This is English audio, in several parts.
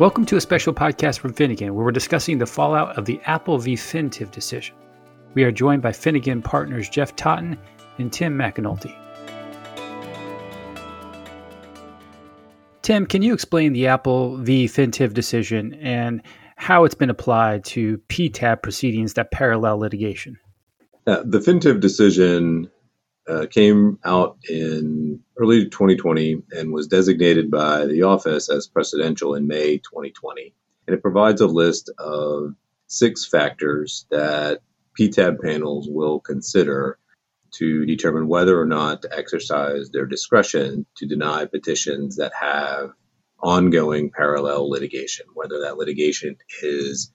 Welcome to a special podcast from Finnegan, where we're discussing the fallout of the Apple v. Fintiv decision. We are joined by Finnegan partners Jeff Totten and Tim McAnulty. Tim, can you explain the Apple v. Fintiv decision and how it's been applied to PTAB proceedings that parallel litigation? Uh, the Fintiv decision uh, came out in early 2020 and was designated by the office as precedential in May 2020. And it provides a list of six factors that PTAB panels will consider to determine whether or not to exercise their discretion to deny petitions that have ongoing parallel litigation, whether that litigation is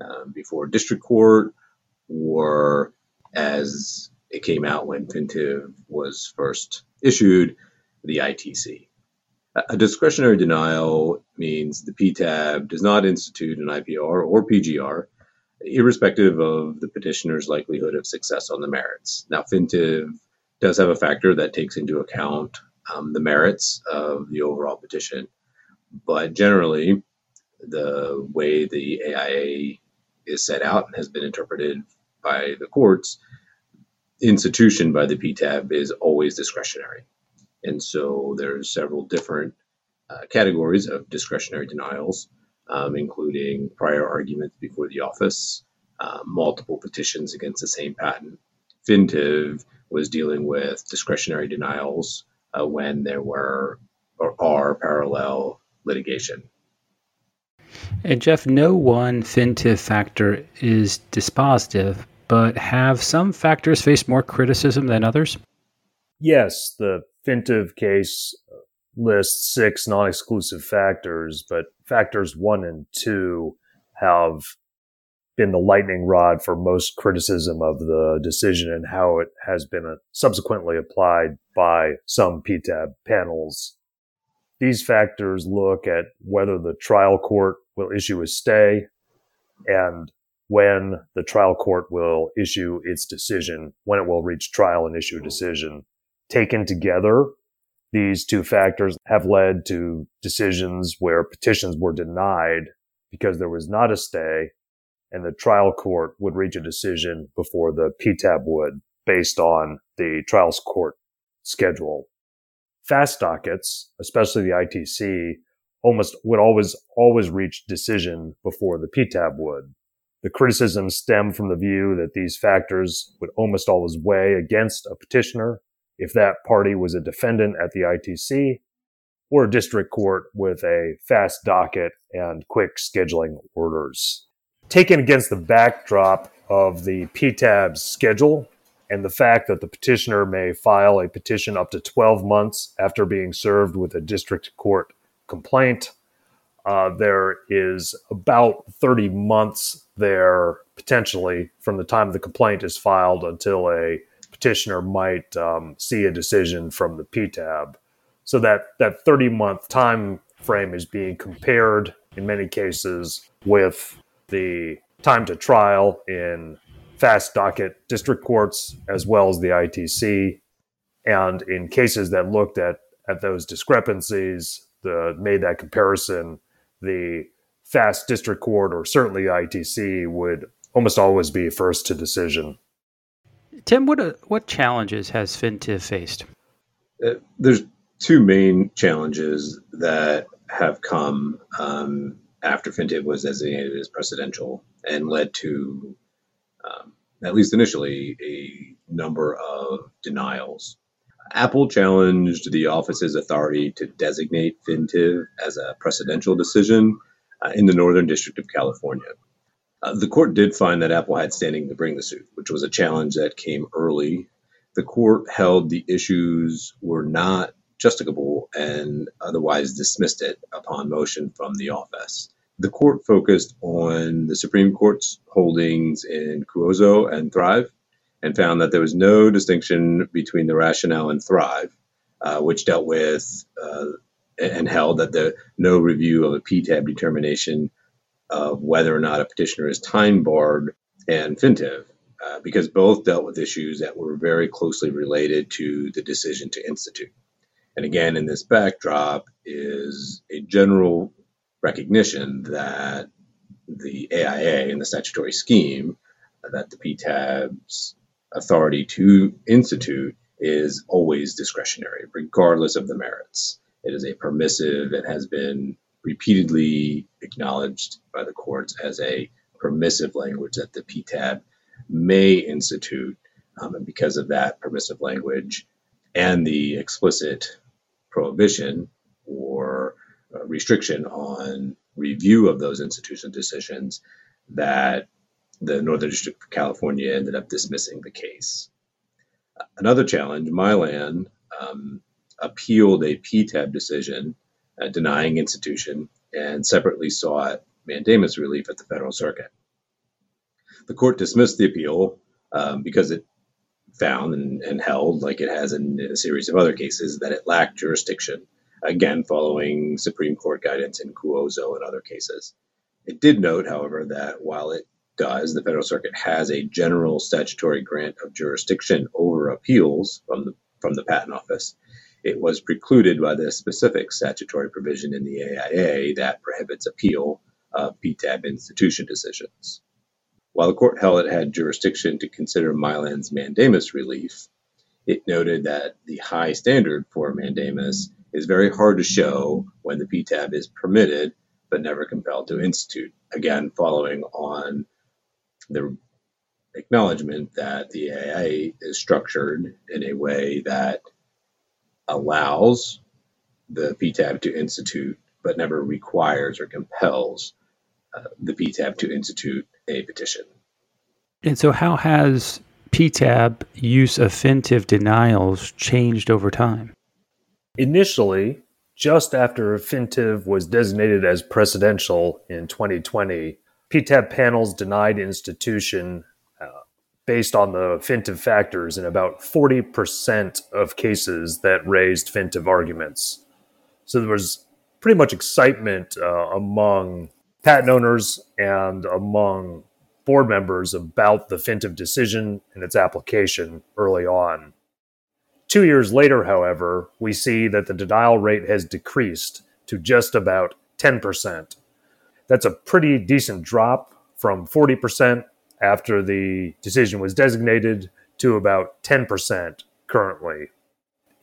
um, before district court or as it came out when Fintiv was first issued, the ITC. A discretionary denial means the PTAB does not institute an IPR or PGR, irrespective of the petitioner's likelihood of success on the merits. Now, Fintiv does have a factor that takes into account um, the merits of the overall petition, but generally, the way the AIA is set out and has been interpreted by the courts institution by the PTAB is always discretionary. And so there's several different uh, categories of discretionary denials, um, including prior arguments before the office, uh, multiple petitions against the same patent. Fintiv was dealing with discretionary denials uh, when there were or are parallel litigation. And Jeff, no one Fintiv factor is dispositive, but have some factors faced more criticism than others? Yes, the Fintiv case lists six non exclusive factors, but factors one and two have been the lightning rod for most criticism of the decision and how it has been uh, subsequently applied by some PTAB panels. These factors look at whether the trial court will issue a stay and when the trial court will issue its decision, when it will reach trial and issue a decision. Taken together, these two factors have led to decisions where petitions were denied because there was not a stay and the trial court would reach a decision before the PTAB would based on the trials court schedule. Fast dockets, especially the ITC, almost would always, always reach decision before the PTAB would. The criticisms stem from the view that these factors would almost always weigh against a petitioner if that party was a defendant at the ITC or a district court with a fast docket and quick scheduling orders. Taken against the backdrop of the PTAB's schedule and the fact that the petitioner may file a petition up to 12 months after being served with a district court complaint, uh, there is about 30 months there potentially from the time the complaint is filed until a petitioner might um, see a decision from the PTAB. So that that 30 month time frame is being compared in many cases with the time to trial in fast docket district courts as well as the ITC. And in cases that looked at at those discrepancies, the made that comparison, the fast district court or certainly ITC would almost always be first to decision. Tim, what uh, what challenges has Fintiv faced? Uh, there's two main challenges that have come um, after Fintiv was designated as precedential and led to, um, at least initially, a number of denials. Apple challenged the office's authority to designate Fintiv as a precedential decision uh, in the Northern District of California. Uh, the court did find that Apple had standing to bring the suit, which was a challenge that came early. The court held the issues were not justicable and otherwise dismissed it upon motion from the office. The court focused on the Supreme Court's holdings in Cuozzo and Thryv and found that there was no distinction between the rationale and Thryv, uh, which dealt with uh, and held that the no review of a PTAB determination of whether or not a petitioner is time barred and Fintiv, uh, because both dealt with issues that were very closely related to the decision to institute. And again, in this backdrop is a general recognition that the AIA and the statutory scheme that the PTAB's authority to institute is always discretionary, regardless of the merits. It is a permissive, it has been repeatedly acknowledged by the courts as a permissive language that the PTAB may institute. Um, and because of that permissive language and the explicit prohibition or uh, restriction on review of those institution decisions, that the Northern District of California ended up dismissing the case. Another challenge, Mylan um, appealed a PTAB decision uh, denying institution and separately sought mandamus relief at the Federal Circuit. The court dismissed the appeal um, because it found and, and, held, like it has in, in a series of other cases, that it lacked jurisdiction, again, following Supreme Court guidance in Cuozzo and other cases. It did note, however, that while it does, the Federal Circuit has a general statutory grant of jurisdiction over appeals from the from the Patent Office. It was precluded by the specific statutory provision in the AIA that prohibits appeal of PTAB institution decisions. While the court held it had jurisdiction to consider Mylan's mandamus relief, it noted that the high standard for mandamus is very hard to show when the PTAB is permitted but never compelled to institute. Again, following on the acknowledgement that the AIA is structured in a way that allows the PTAB to institute, but never requires or compels uh, the PTAB to institute a petition. And so, how has PTAB use of Fintiv denials changed over time? Initially, just after Fintiv was designated as precedential in 2020, PTAB panels denied institution uh, based on the Fintiv factors in about 40% of cases that raised Fintiv arguments. So there was pretty much excitement uh, among patent owners and among board members about the Fintiv decision and its application early on. Two years later, however, we see that the denial rate has decreased to just about 10%. That's a pretty decent drop from 40% after the decision was designated to about 10% currently.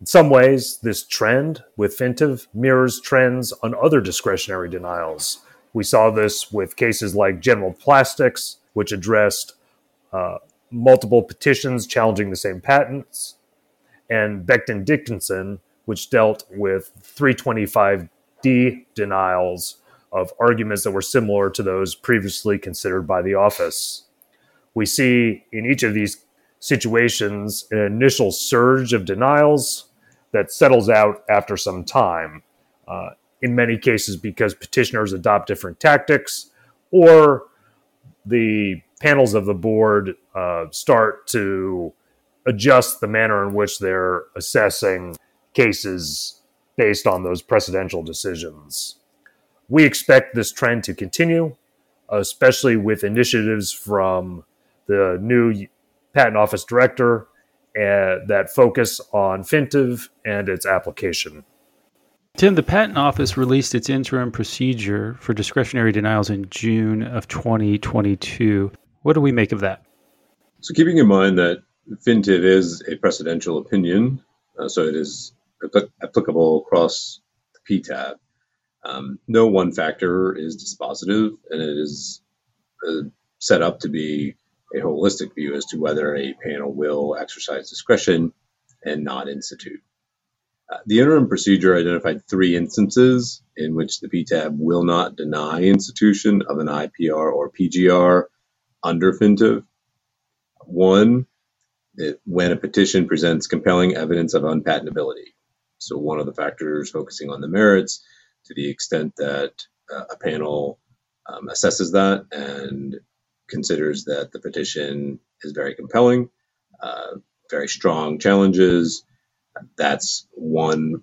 In some ways, this trend with Fintiv mirrors trends on other discretionary denials. We saw this with cases like General Plastics, which addressed uh, multiple petitions challenging the same patents, and Becton Dickinson, which dealt with 325D denials of arguments that were similar to those previously considered by the office. We see in each of these situations an initial surge of denials that settles out after some time. Uh, in many cases, because petitioners adopt different tactics, or the panels of the board uh, start to adjust the manner in which they're assessing cases based on those precedential decisions. We expect this trend to continue, especially with initiatives from the new Patent Office Director uh, that focus on FINTIV and its application. Tim, the Patent Office released its interim procedure for discretionary denials in June of 2022. What do we make of that? So, keeping in mind that FINTIV is a precedential opinion, uh, so it is applicable across the PTAB. Um, no one factor is dispositive, and it is uh, set up to be a holistic view as to whether a panel will exercise discretion and not institute. Uh, the interim procedure identified three instances in which the PTAB will not deny institution of an IPR or PGR under FinTiv. One, it, when a petition presents compelling evidence of unpatentability. So, one of the factors focusing on the merits to the extent that uh, a panel um, assesses that and considers that the petition is very compelling, uh, very strong challenges. That's one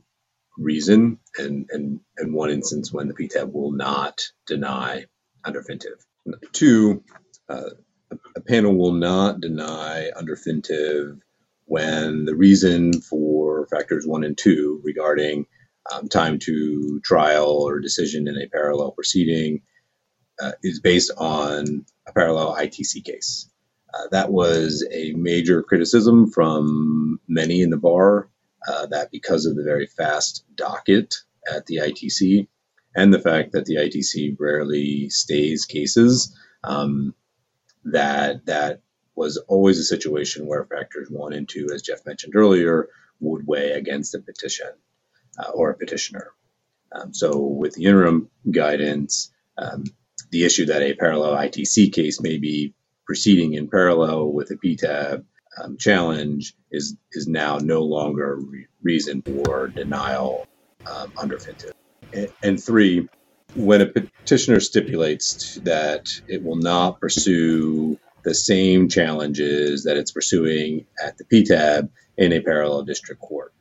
reason and, and, and one instance when the PTAB will not deny under FinTiv. Two, uh, a panel will not deny under FinTiv when the reason for factors one and two regarding um, time to trial or decision in a parallel proceeding uh, is based on a parallel ITC case. Uh, that was a major criticism from many in the bar uh, that because of the very fast docket at the ITC and the fact that the ITC rarely stays cases, um, that that was always a situation where factors one and two, as Jeff mentioned earlier, would weigh against a petition uh, or a petitioner. Um, so with the interim guidance, um, the issue that a parallel ITC case may be proceeding in parallel with a PTAB um, challenge is is now no longer re- reason for denial um, under FinTIV. And, and three, when a petitioner stipulates that it will not pursue the same challenges that it's pursuing at the PTAB in a parallel district court.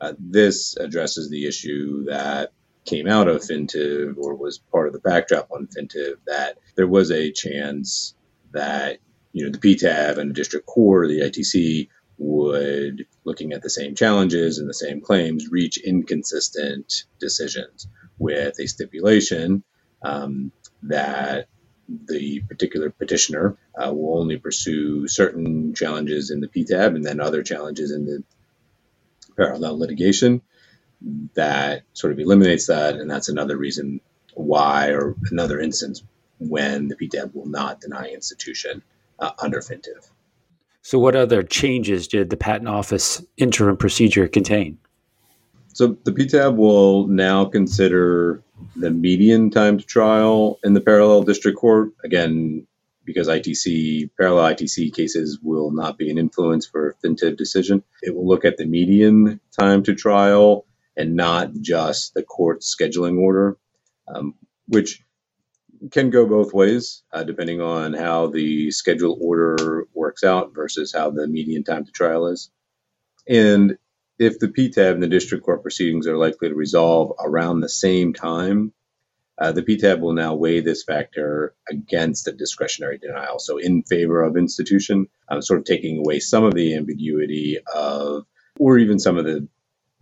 Uh, this addresses the issue that came out of FinTIV or was part of the backdrop on FinTIV that there was a chance that you know the PTAB and the district court, the ITC, would, looking at the same challenges and the same claims, reach inconsistent decisions with a stipulation um, that the particular petitioner uh, will only pursue certain challenges in the PTAB and then other challenges in the parallel litigation. That sort of eliminates that, and that's another reason why, or another instance when the PTAB will not deny institution uh, under FinTIV. So, what other changes did the Patent Office interim procedure contain? So, the PTAB will now consider the median time to trial in the parallel district court. Again, because ITC, parallel ITC cases will not be an influence for a FinTIV decision. It will look at the median time to trial and not just the court scheduling order, um, which can go both ways, uh, depending on how the schedule order works out versus how the median time to trial is. And if the PTAB and the district court proceedings are likely to resolve around the same time, uh, the PTAB will now weigh this factor against a discretionary denial. So, in favor of institution, um, sort of taking away some of the ambiguity of, or even some of the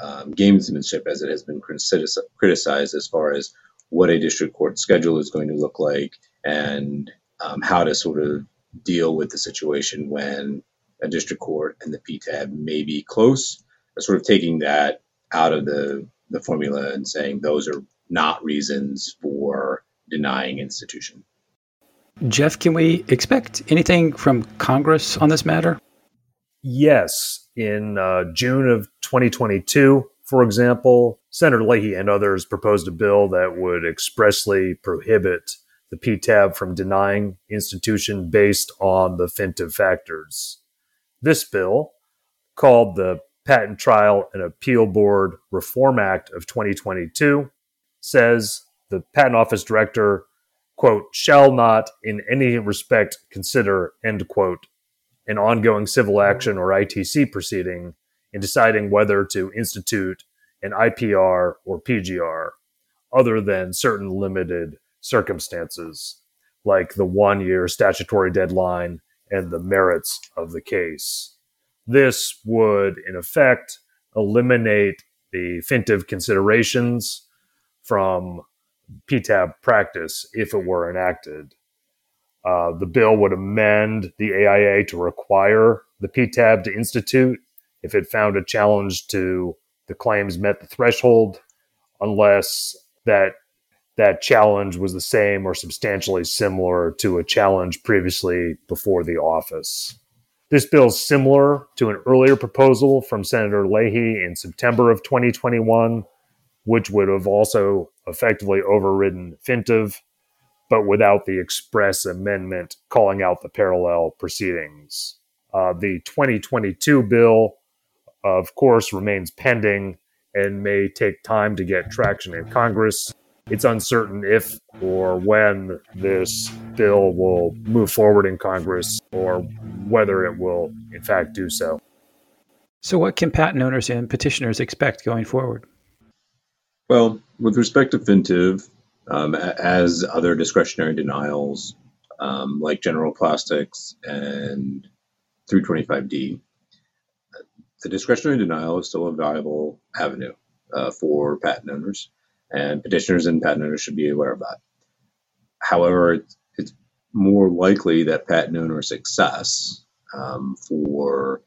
um, gamesmanship as it has been criticized as far as what a district court schedule is going to look like and um, how to sort of deal with the situation when a district court and the PTAB may be close, sort of taking that out of the, the formula and saying those are not reasons for denying institution. Jeff, can we expect anything from Congress on this matter? Yes. In uh, June of 2022, for example, Senator Leahy and others proposed a bill that would expressly prohibit the PTAB from denying institution based on the FinTIV factors. This bill, called the Patent Trial and Appeal Board Reform Act of 2022, says the Patent Office Director, quote, shall not in any respect consider, end quote, an ongoing civil action or ITC proceeding in deciding whether to institute an IPR or PGR, other than certain limited circumstances, like the one year statutory deadline and the merits of the case. This would, in effect, eliminate the FinTIV considerations from PTAB practice if it were enacted. Uh, the bill would amend the AIA to require the PTAB to institute if it found a challenge to the claims met the threshold, unless that that challenge was the same or substantially similar to a challenge previously before the office. This bill is similar to an earlier proposal from Senator Leahy in September of 2021, which would have also effectively overridden FinTIV, but without the express amendment calling out the parallel proceedings. Uh, the 2022 bill of course, remains pending and may take time to get traction in Congress. It's uncertain if or when this bill will move forward in Congress or whether it will, in fact, do so. So, what can patent owners and petitioners expect going forward? Well, with respect to FinTIV, um, as other discretionary denials um, like General Plastics and 325D, the discretionary denial is still a viable avenue. uh, for patent owners, and petitioners and patent owners should be aware of that. However, it's, it's more likely that patent owner success um, for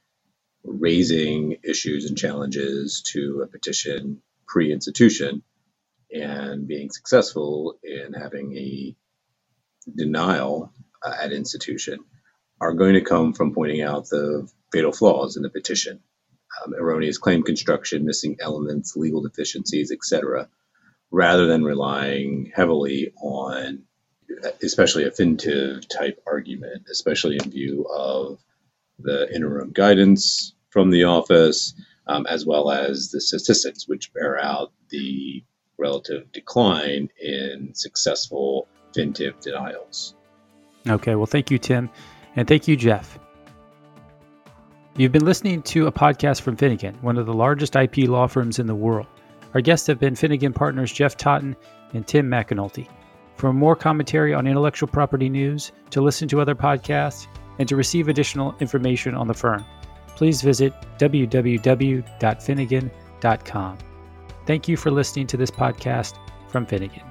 raising issues and challenges to a petition pre institution and being successful in having a denial uh, at institution are going to come from pointing out the fatal flaws in the petition um, erroneous claim construction, missing elements, legal deficiencies, etc., rather than relying heavily on, especially a Fintiv type argument, especially in view of the interim guidance from the office, um, as well as the statistics which bear out the relative decline in successful Fintiv denials. Okay, well, thank you, Tim. And thank you, Jeff. You've been listening to a podcast from Finnegan, one of the largest IP law firms in the world. Our guests have been Finnegan partners Jeff Totten and Tim McAnulty. For more commentary on intellectual property news, to listen to other podcasts, and to receive additional information on the firm, please visit www.finnegan.com. Thank you for listening to this podcast from Finnegan.